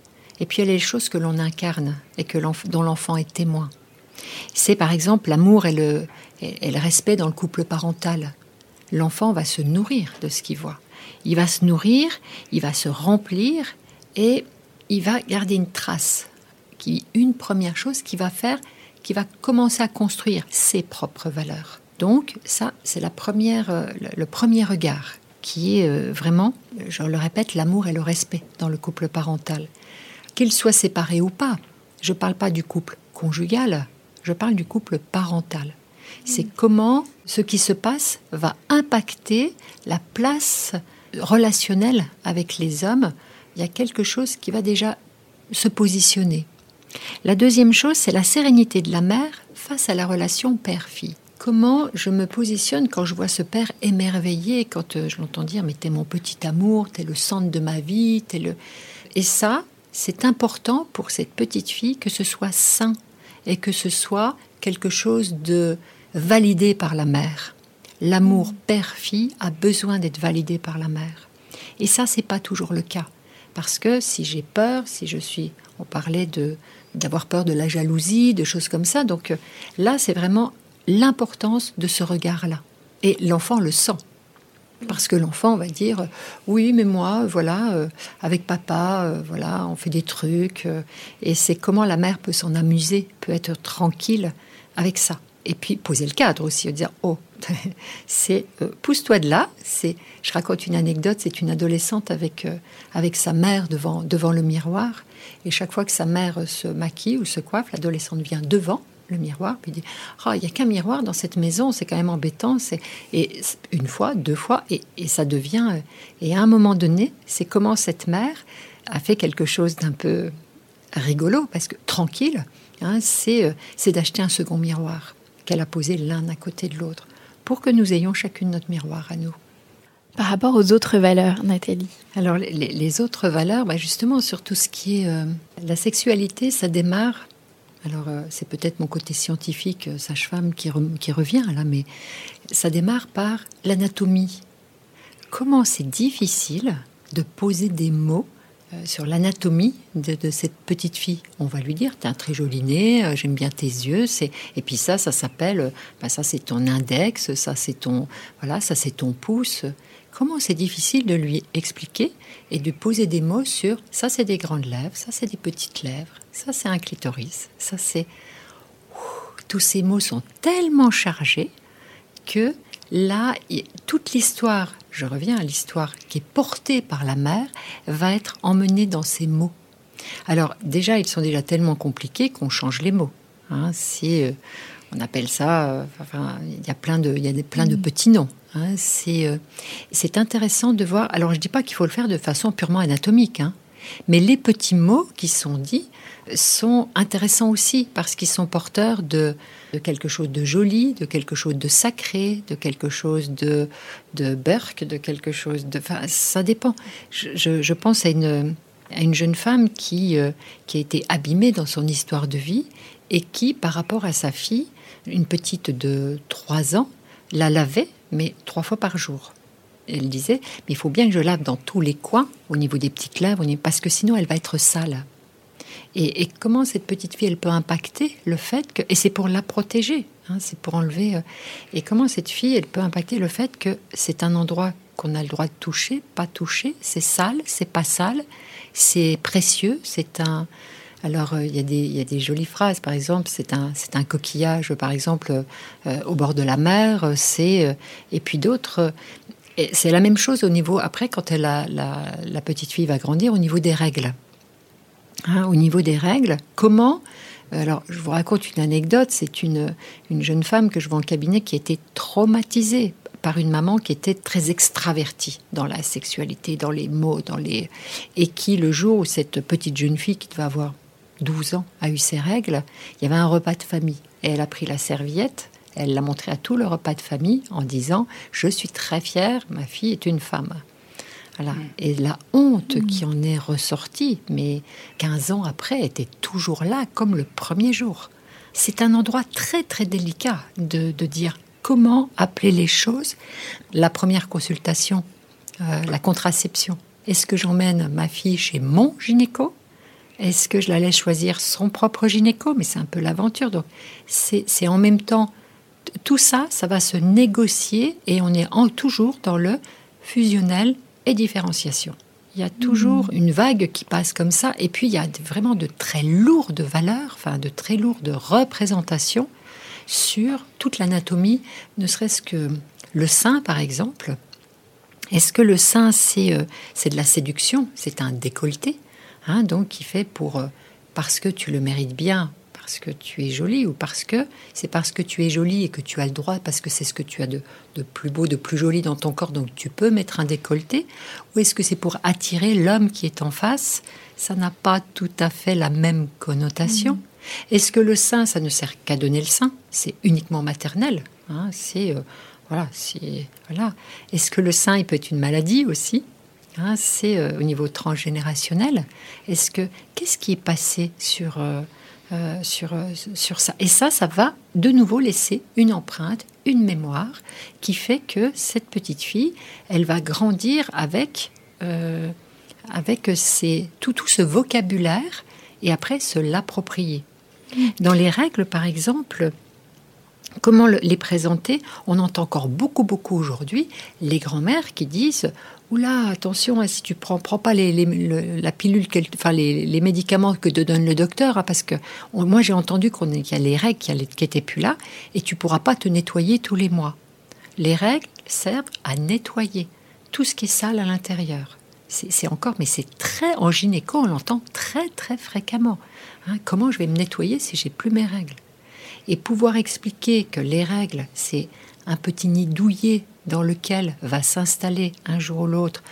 et puis il y a les choses que l'on incarne et que dont l'enfant est témoin. C'est par exemple l'amour et le, respect dans le couple parental. L'enfant va se nourrir de ce qu'il voit. Il va se nourrir, il va se remplir et il va garder une trace. Qui, une première chose qu'il va faire, qui va commencer à construire ses propres valeurs. Donc ça, c'est la première, euh, le premier regard qui est euh, vraiment, je le répète, l'amour et le respect dans le couple parental. Qu'il soit séparé ou pas, je ne parle pas du couple conjugal, je parle du couple parental. C'est comment ce qui se passe va impacter la place relationnelle avec les hommes. Il y a quelque chose qui va déjà se positionner. La deuxième chose, c'est la sérénité de la mère face à la relation père-fille. Comment je me positionne quand je vois ce père émerveillé, quand euh, je l'entends dire mais t'es mon petit amour, t'es le centre de ma vie, t'es le... Et ça, c'est important pour cette petite fille que ce soit sain et que ce soit quelque chose de validé par la mère. L'amour père-fille a besoin d'être validé par la mère. Et ça, c'est pas toujours le cas. Parce que si j'ai peur, si je suis, on parlait de d'avoir peur de la jalousie, de choses comme ça. Donc euh, là, c'est vraiment l'importance de ce regard-là. Et l'enfant le sent. Parce que l'enfant va dire oui, mais moi, voilà, euh, avec papa, euh, voilà, on fait des trucs. et c'est comment la mère peut s'en amuser, peut être tranquille avec ça. Et puis poser le cadre aussi, dire oh, (laughs) c'est pousse-toi de là. C'est, je raconte une anecdote, c'est une adolescente avec avec sa mère devant devant le miroir et chaque fois que sa mère se maquille ou se coiffe, l'adolescente vient devant le miroir, puis dit oh, il n'y a qu'un miroir dans cette maison, c'est quand même embêtant. C'est et une fois, deux fois, et, ça devient. Euh, et à un moment donné, c'est comment cette mère a fait quelque chose d'un peu rigolo, parce que tranquille, hein, euh, c'est d'acheter un second miroir qu'elle a posé l'un à côté de l'autre, pour que nous ayons chacune notre miroir à nous. Par rapport aux autres valeurs, Nathalie Alors, les, autres valeurs, bah, justement, sur tout ce qui est euh, la sexualité, ça démarre. Alors, euh, c'est peut-être mon côté scientifique, euh, sage-femme, qui, revient là, mais ça démarre par l'anatomie. Comment c'est difficile de poser des mots sur l'anatomie de, cette petite fille? On va lui dire, t'as un très joli nez, j'aime bien tes yeux, c'est et puis ça, ça s'appelle, bah, ça c'est ton index, ça c'est ton, voilà, ça c'est ton pouce comment c'est difficile de lui expliquer et de poser des mots sur ça c'est des grandes lèvres, ça c'est des petites lèvres, ça c'est un clitoris, ça c'est... Tous ces mots sont tellement chargés que là, toute l'histoire, je reviens à l'histoire qui est portée par la mère, va être emmenée dans ces mots. Alors déjà, ils sont déjà tellement compliqués qu'on change les mots. Hein. Euh, on appelle ça, euh, il y a plein de, il y a des, plein de mm. petits noms. Hein, euh, c'est intéressant de voir. Alors, je dis pas qu'il faut le faire de façon purement anatomique, hein, mais les petits mots qui sont dits sont intéressants aussi parce qu'ils sont porteurs de, quelque chose de joli, de quelque chose de sacré, de quelque chose de, de burk, de quelque chose de. Enfin, ça dépend. Je, pense à une, à une jeune femme qui, euh, qui a été abîmée dans son histoire de vie et qui, par rapport à sa fille, une petite de 3 ans, la lavait mais trois fois par jour. Elle disait, mais il faut bien que je lave dans tous les coins, au niveau des petites lèvres, parce que sinon elle va être sale. Et, comment cette petite fille, elle peut impacter le fait que, et c'est pour la protéger, hein, c'est pour enlever, euh, et comment cette fille, elle peut impacter le fait que c'est un endroit qu'on a le droit de toucher, pas toucher, c'est sale, c'est pas sale, c'est précieux, c'est un, alors, euh, il y, a des jolies phrases. Par exemple, c'est un, coquillage, par exemple, euh, au bord de la mer. C'est et puis d'autres. C'est la même chose au niveau après quand la, petite fille va grandir au niveau des règles. Hein, au niveau des règles, comment alors, je vous raconte une anecdote. C'est une, une jeune femme que je vois en cabinet qui a été traumatisée par une maman qui était très extravertie dans la sexualité, dans les mots, dans les et qui le jour où cette petite jeune fille qui devait avoir 12 ans, a eu ses règles, il y avait un repas de famille. Et elle a pris la serviette, elle l'a montré à tout le repas de famille en disant Je suis très fière, ma fille est une femme. Voilà. Mm. Et la honte mm. qui en est ressortie, mais 15 ans après, était toujours là comme le premier jour. C'est un endroit très très délicat de, dire comment appeler les choses. La première consultation, euh, la contraception. Est-ce que j'emmène ma fille chez mon gynéco? Est-ce que je la laisse choisir son propre gynéco? Mais c'est un peu l'aventure. Donc, c'est en même temps, tout ça, ça va se négocier et on est en, toujours dans le fusionnel et différenciation. Il y a toujours mmh. une vague qui passe comme ça, et puis il y a vraiment de très lourdes valeurs, enfin de très lourdes représentations sur toute l'anatomie, ne serait-ce que le sein, par exemple. Est-ce que le sein, c'est euh, de la séduction? C'est un décolleté, hein, donc qui fait pour euh, parce que tu le mérites bien, parce que tu es jolie, ou parce que c'est parce que tu es jolie et que tu as le droit, parce que c'est ce que tu as de, de, plus beau, de plus joli dans ton corps, donc tu peux mettre un décolleté, ou est-ce que c'est pour attirer l'homme qui est en face? Ça n'a pas tout à fait la même connotation. Mmh. Est-ce que le sein, ça ne sert qu'à donner le sein? C'est uniquement maternel. Hein, c'est euh, voilà, c'est voilà. Est-ce que le sein, il peut être une maladie aussi? Hein, C'est euh, au niveau transgénérationnel. Est-ce que qu'est-ce qui est passé sur euh, sur, sur ça? Et ça, ça va de nouveau laisser une empreinte, une mémoire, qui fait que cette petite fille, elle va grandir avec, avec tout, tout ce vocabulaire et après se l'approprier. Dans les règles, par exemple, comment les présenter? On entend encore beaucoup, beaucoup aujourd'hui les grands-mères qui disent Oula, attention, hein, si tu prends, prends pas les, la pilule, enfin les, médicaments que te donne le docteur, hein, parce que moi j'ai entendu qu'il y a les règles qui, qui étaient plus là, et tu pourras pas te nettoyer tous les mois. Les règles servent à nettoyer tout ce qui est sale à l'intérieur. C'est encore, mais c'est très en gynéco, on l'entend très très fréquemment. Hein, comment je vais me nettoyer si j'ai plus mes règles? Et pouvoir expliquer que les règles, c'est un petit nid douillet dans lequel va s'installer un jour ou l'autre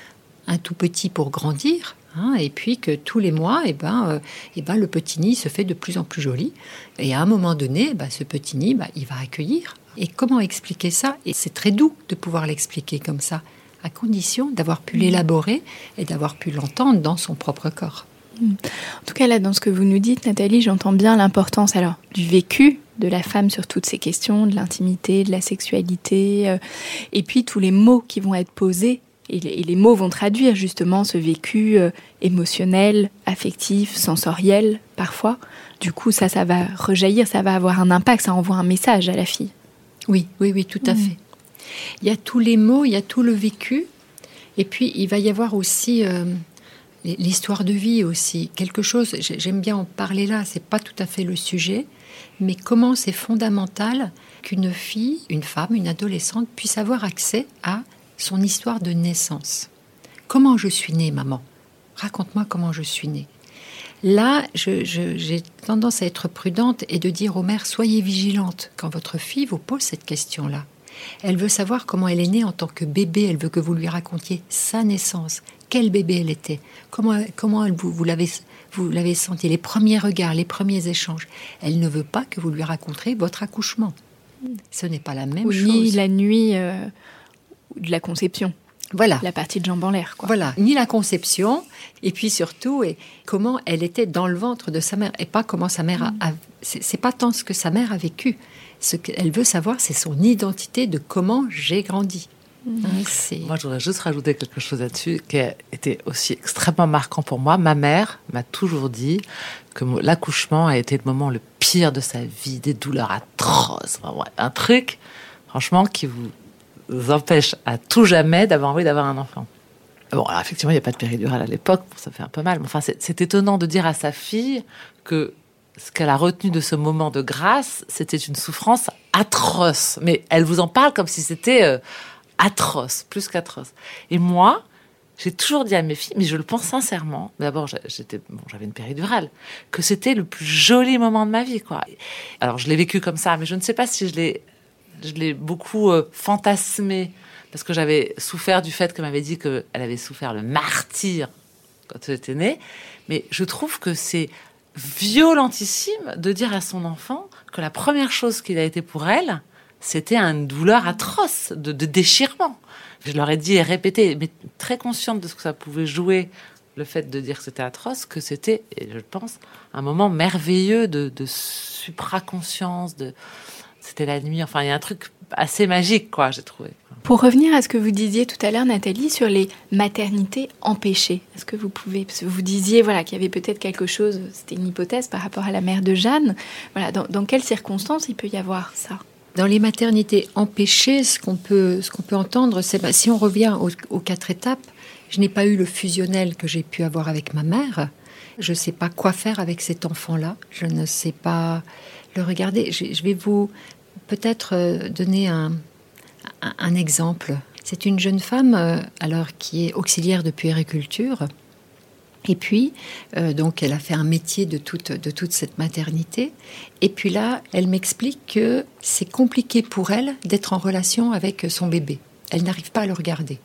un tout petit pour grandir, hein, et puis que tous les mois, et eh ben, euh, eh ben, le petit nid se fait de plus en plus joli. Et à un moment donné, bah, ce petit nid, bah, il va accueillir. Et comment expliquer ça? Et c'est très doux de pouvoir l'expliquer comme ça, à condition d'avoir pu l'élaborer et d'avoir pu l'entendre dans son propre corps. En tout cas, là, dans ce que vous nous dites, Nathalie, j'entends bien l'importance alors du vécu de la femme sur toutes ces questions, de l'intimité, de la sexualité, euh, et puis tous les mots qui vont être posés. Et les, mots vont traduire justement ce vécu euh, émotionnel, affectif, sensoriel, parfois. Du coup, ça, ça va rejaillir, ça va avoir un impact, ça envoie un message à la fille. Oui, oui, oui, tout à mm. fait. Il y a tous les mots, il y a tout le vécu, et puis il va y avoir aussi euh, l'histoire de vie aussi. Quelque chose, j'aime bien en parler là, c'est pas tout à fait le sujet, mais comment c'est fondamental qu'une fille, une femme, une adolescente puisse avoir accès à son histoire de naissance? Comment je suis née, maman? Raconte-moi comment je suis née. Là, j'ai tendance à être prudente et de dire aux mères, soyez vigilantes quand votre fille vous pose cette question-là. Elle veut savoir comment elle est née en tant que bébé, elle veut que vous lui racontiez sa naissance, quel bébé elle était, comment, comment vous, vous l'avez vous l'avez senti, les premiers regards, les premiers échanges. Elle ne veut pas que vous lui racontiez votre accouchement. Ce n'est pas la même chose. Ni la nuit euh, de la conception. Voilà. La partie de jambes en l'air. Voilà. Ni la conception, et puis surtout, et comment elle était dans le ventre de sa mère, et pas comment sa mère a. c'est pas tant ce que sa mère a vécu. Ce qu'elle veut savoir, c'est son identité de comment j'ai grandi. Moi, je voudrais juste rajouter quelque chose là-dessus qui a été aussi extrêmement marquant pour moi. Ma mère m'a toujours dit que l'accouchement a été le moment le pire de sa vie, des douleurs atroces, un truc, franchement, qui vous empêche à tout jamais d'avoir envie d'avoir un enfant. Bon, alors effectivement, il n'y a pas de péridurale à l'époque, ça fait un peu mal. Mais enfin, c'est étonnant de dire à sa fille que ce qu'elle a retenu de ce moment de grâce, c'était une souffrance atroce. Mais elle vous en parle comme si c'était euh, atroce, plus qu'atroce. Et moi, j'ai toujours dit à mes filles, mais je le pense sincèrement. D'abord, j'avais une péridurale, que c'était le plus joli moment de ma vie, quoi. Alors, je l'ai vécu comme ça, mais je ne sais pas si je l'ai, je l'ai beaucoup euh, fantasmé parce que j'avais souffert du fait qu'elle m'avait dit qu'elle avait souffert le martyr quand elle était née. Mais je trouve que c'est violentissime de dire à son enfant que la première chose qu'il a été pour elle, c'était une douleur atroce de, déchirement. Je leur ai dit et répété, mais très consciente de ce que ça pouvait jouer, le fait de dire que c'était atroce, que c'était, je pense, un moment merveilleux de, de supraconscience, de c'était la nuit. Enfin, il y a un truc assez magique, quoi, j'ai trouvé. Pour revenir à ce que vous disiez tout à l'heure, Nathalie, sur les maternités empêchées, est-ce que vous pouvez, parce que vous disiez voilà qu'il y avait peut-être quelque chose, c'était une hypothèse par rapport à la mère de Jeanne. Voilà, dans, quelles circonstances il peut y avoir ça? Dans les maternités empêchées, ce qu'on peut, ce qu'on peut entendre, c'est bah, si on revient aux, quatre étapes, je n'ai pas eu le fusionnel que j'ai pu avoir avec ma mère. Je ne sais pas quoi faire avec cet enfant-là. Je ne sais pas le regarder. Je, vais vous peut-être euh, donner un, un, exemple. C'est une jeune femme euh, alors qui est auxiliaire de puériculture. Et puis, euh, donc, elle a fait un métier de toute, de toute cette maternité. Et puis là, elle m'explique que c'est compliqué pour elle d'être en relation avec son bébé. Elle n'arrive pas à le regarder.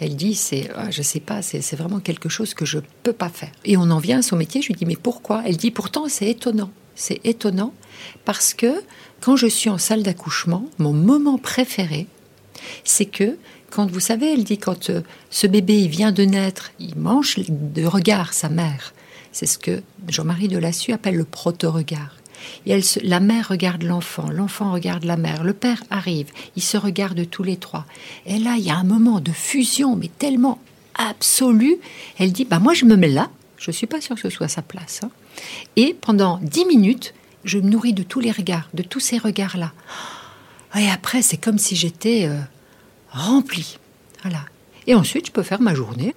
Elle dit, c'est, ah, je sais pas, c'est, vraiment quelque chose que je peux pas faire. Et on en vient à son métier. Je lui dis, mais pourquoi? Elle dit, pourtant, c'est étonnant. C'est étonnant parce que quand je suis en salle d'accouchement, mon moment préféré, c'est que quand vous savez, elle dit quand euh, ce bébé vient de naître, il mange de regard sa mère. C'est ce que Jean-Marie Delassus appelle le proto-regard. Et la mère regarde l'enfant, l'enfant regarde la mère, le père arrive, ils se regardent tous les trois. Et là, il y a un moment de fusion, mais tellement absolu. Elle dit, bah moi je me mets là, je suis pas sûre que ce soit sa place. Hein. Et pendant dix minutes, je me nourris de tous les regards, de tous ces regards-là. Et après, c'est comme si j'étais euh, remplie. Voilà. Et ensuite, je peux faire ma journée.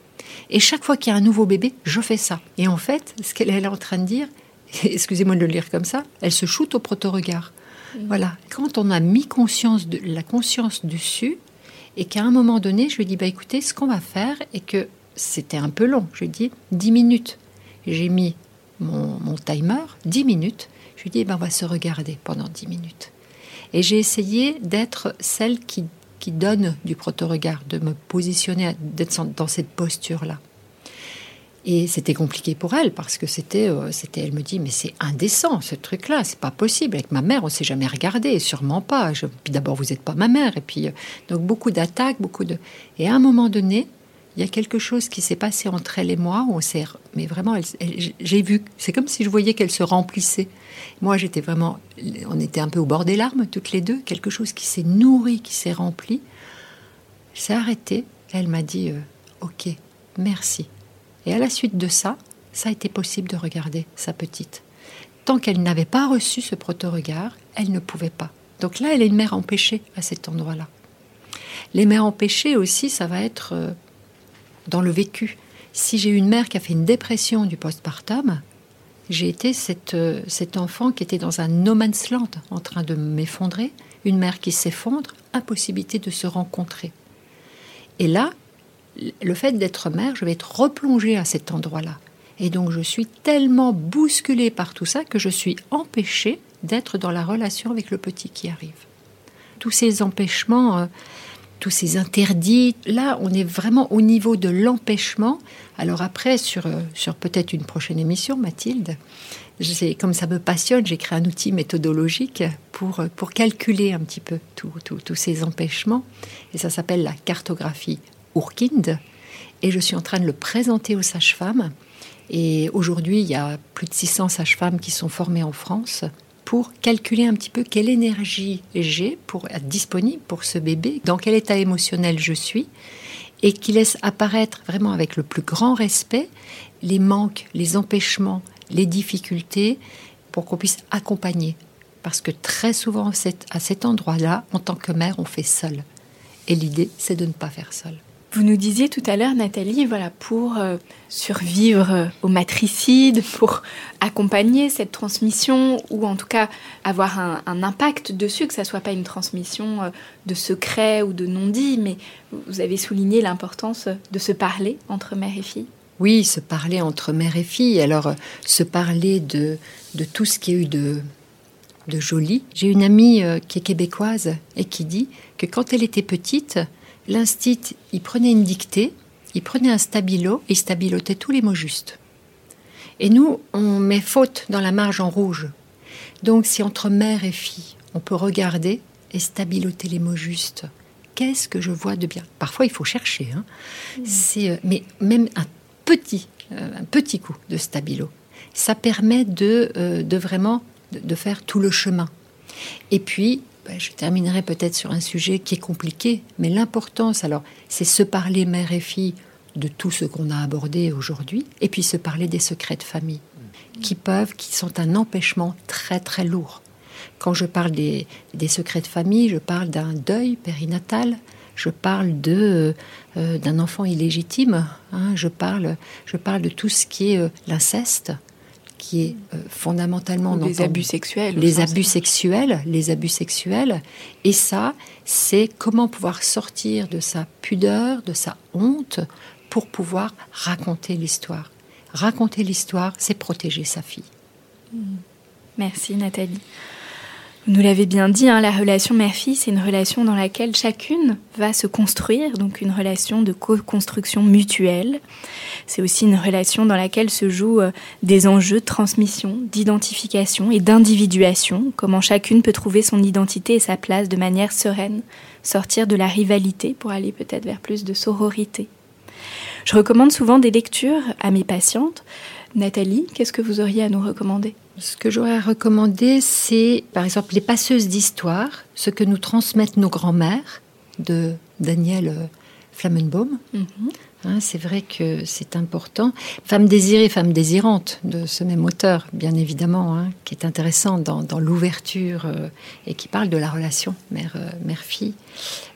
Et chaque fois qu'il y a un nouveau bébé, je fais ça. Et en fait, ce qu'elle est en train de dire, (laughs) excusez-moi de le lire comme ça, elle se shoot au proto-regard. Voilà. Quand on a mis conscience de la conscience dessus, et qu'à un moment donné, je lui dis, bah écoutez, ce qu'on va faire, et que c'était un peu long, je lui dis 10 minutes. J'ai mis mon, mon, timer, 10 minutes. Je lui dis, bah, on va se regarder pendant 10 minutes. Et j'ai essayé d'être celle qui, qui donne du proto-regard, de me positionner, d'être dans cette posture-là. Et c'était compliqué pour elle parce que c'était, euh, c'était, elle me dit, mais c'est indécent ce truc-là, c'est pas possible. Avec ma mère, on s'est jamais regardé, sûrement pas. Je, puis d'abord, vous n'êtes pas ma mère, et puis euh, donc beaucoup d'attaques, beaucoup de. Et à un moment donné, il y a quelque chose qui s'est passé entre elle et moi. on s'est, mais vraiment, j'ai vu. C'est comme si je voyais qu'elle se remplissait. Moi, j'étais vraiment, on était un peu au bord des larmes toutes les deux. Quelque chose qui s'est nourri, qui s'est rempli. s'est arrêtée. Elle m'a dit, euh, ok, merci. Et à la suite de ça, ça a été possible de regarder sa petite. Tant qu'elle n'avait pas reçu ce proto-regard, elle ne pouvait pas. Donc là, elle est une mère empêchée à cet endroit-là. Les mères empêchées aussi, ça va être euh, dans le vécu. Si j'ai une mère qui a fait une dépression du postpartum, j'ai été cette, euh, cet enfant qui était dans un no man's land en train de m'effondrer, une mère qui s'effondre, impossibilité de se rencontrer. Et là, le fait d'être mère, je vais être replongée à cet endroit-là. Et donc je suis tellement bousculée par tout ça que je suis empêchée d'être dans la relation avec le petit qui arrive. Tous ces empêchements, euh, tous ces interdits. Là, on est vraiment au niveau de l'empêchement. Alors après, sur, euh, sur peut-être une prochaine émission, Mathilde, comme ça me passionne, j'ai créé un outil méthodologique pour, euh, pour calculer un petit peu tous ces empêchements. Et ça s'appelle la cartographie Urkind. Et je suis en train de le présenter aux sages-femmes. Et aujourd'hui, il y a plus de 600 sages-femmes qui sont formées en France pour calculer un petit peu quelle énergie j'ai pour être disponible pour ce bébé, dans quel état émotionnel je suis, et qui laisse apparaître vraiment avec le plus grand respect les manques, les empêchements, les difficultés, pour qu'on puisse accompagner. Parce que très souvent, à cet endroit-là, en tant que mère, on fait seul. Et l'idée, c'est de ne pas faire seul. Vous nous disiez tout à l'heure, Nathalie, voilà, pour euh, survivre euh, au matricide, (laughs) pour accompagner cette transmission, ou en tout cas avoir un, impact dessus, que ça soit pas une transmission euh, de secret ou de non-dit, mais vous avez souligné l'importance de se parler entre mère et fille. Oui, se parler entre mère et fille. Alors, se parler de, de tout ce qui a eu de, de joli. J'ai une amie qui est québécoise et qui dit que quand elle était petite, l'instit, il prenait une dictée, il prenait un stabilo et il stabilotait tous les mots justes. Et nous, on met faute dans la marge en rouge. Donc, si entre mère et fille, on peut regarder et stabiloter les mots justes, qu'est-ce que je vois de bien? Parfois, il faut chercher. Hein. C'est, euh, mais même un petit, euh, un petit coup de stabilo, ça permet de, euh, de vraiment de faire tout le chemin. Et puis, ben, je terminerai peut-être sur un sujet qui est compliqué, mais l'importance, alors, c'est se parler mère et fille de tout ce qu'on a abordé aujourd'hui, et puis se parler des secrets de famille, qui peuvent, qui sont un empêchement très très lourd. Quand je parle des, secrets de famille, je parle d'un deuil périnatal, je parle de euh, d'un enfant illégitime, hein, je parle je parle de tout ce qui est euh, l'inceste, qui est euh, fondamentalement les abus sexuels. les abus sexuels, les abus sexuels. Et ça, c'est comment pouvoir sortir de sa pudeur, de sa honte, pour pouvoir raconter l'histoire. Raconter l'histoire, c'est protéger sa fille. Merci Nathalie. Vous nous l'avez bien dit, hein, la relation mère-fille, c'est une relation dans laquelle chacune va se construire, donc une relation de co-construction mutuelle. C'est aussi une relation dans laquelle se jouent euh, des enjeux de transmission, d'identification et d'individuation, comment chacune peut trouver son identité et sa place de manière sereine, sortir de la rivalité pour aller peut-être vers plus de sororité. Je recommande souvent des lectures à mes patientes. Nathalie, qu'est-ce que vous auriez à nous recommander? Ce que j'aurais à recommander, c'est par exemple les passeuses d'histoire, ce que nous transmettent nos grands-mères, de Daniel euh, Flammenbaum. Hein, c'est vrai que c'est important. Femme désirée, femme désirante de ce même auteur, bien évidemment, hein, qui est intéressant dans, dans l'ouverture euh, et qui parle de la relation mère, euh, mère-fille.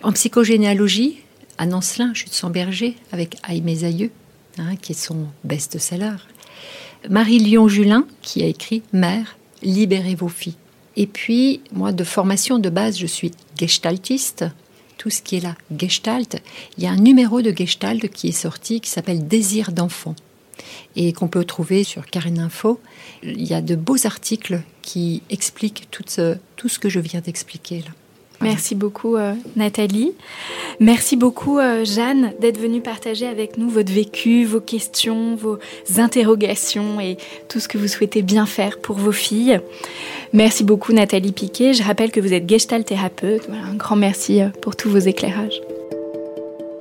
En psychogénéalogie, Anne Ancelin, Chute sans berger, avec Aïe Aïeux, hein, qui est son best-seller. Marie-Lyon Julin, qui a écrit Mère, libérez vos filles. Et puis, moi, de formation de base, je suis gestaltiste. Tout ce qui est là, gestalt. Il y a un numéro de gestalt qui est sorti qui s'appelle Désir d'enfant et qu'on peut trouver sur Carine Info. Il y a de beaux articles qui expliquent tout ce, tout ce que je viens d'expliquer là. Merci beaucoup euh, Nathalie. Merci beaucoup euh, Jeanne d'être venue partager avec nous votre vécu, vos questions, vos interrogations et tout ce que vous souhaitez bien faire pour vos filles. Merci beaucoup Nathalie Piquet. Je rappelle que vous êtes gestalt thérapeute. Un grand merci euh, pour tous vos éclairages.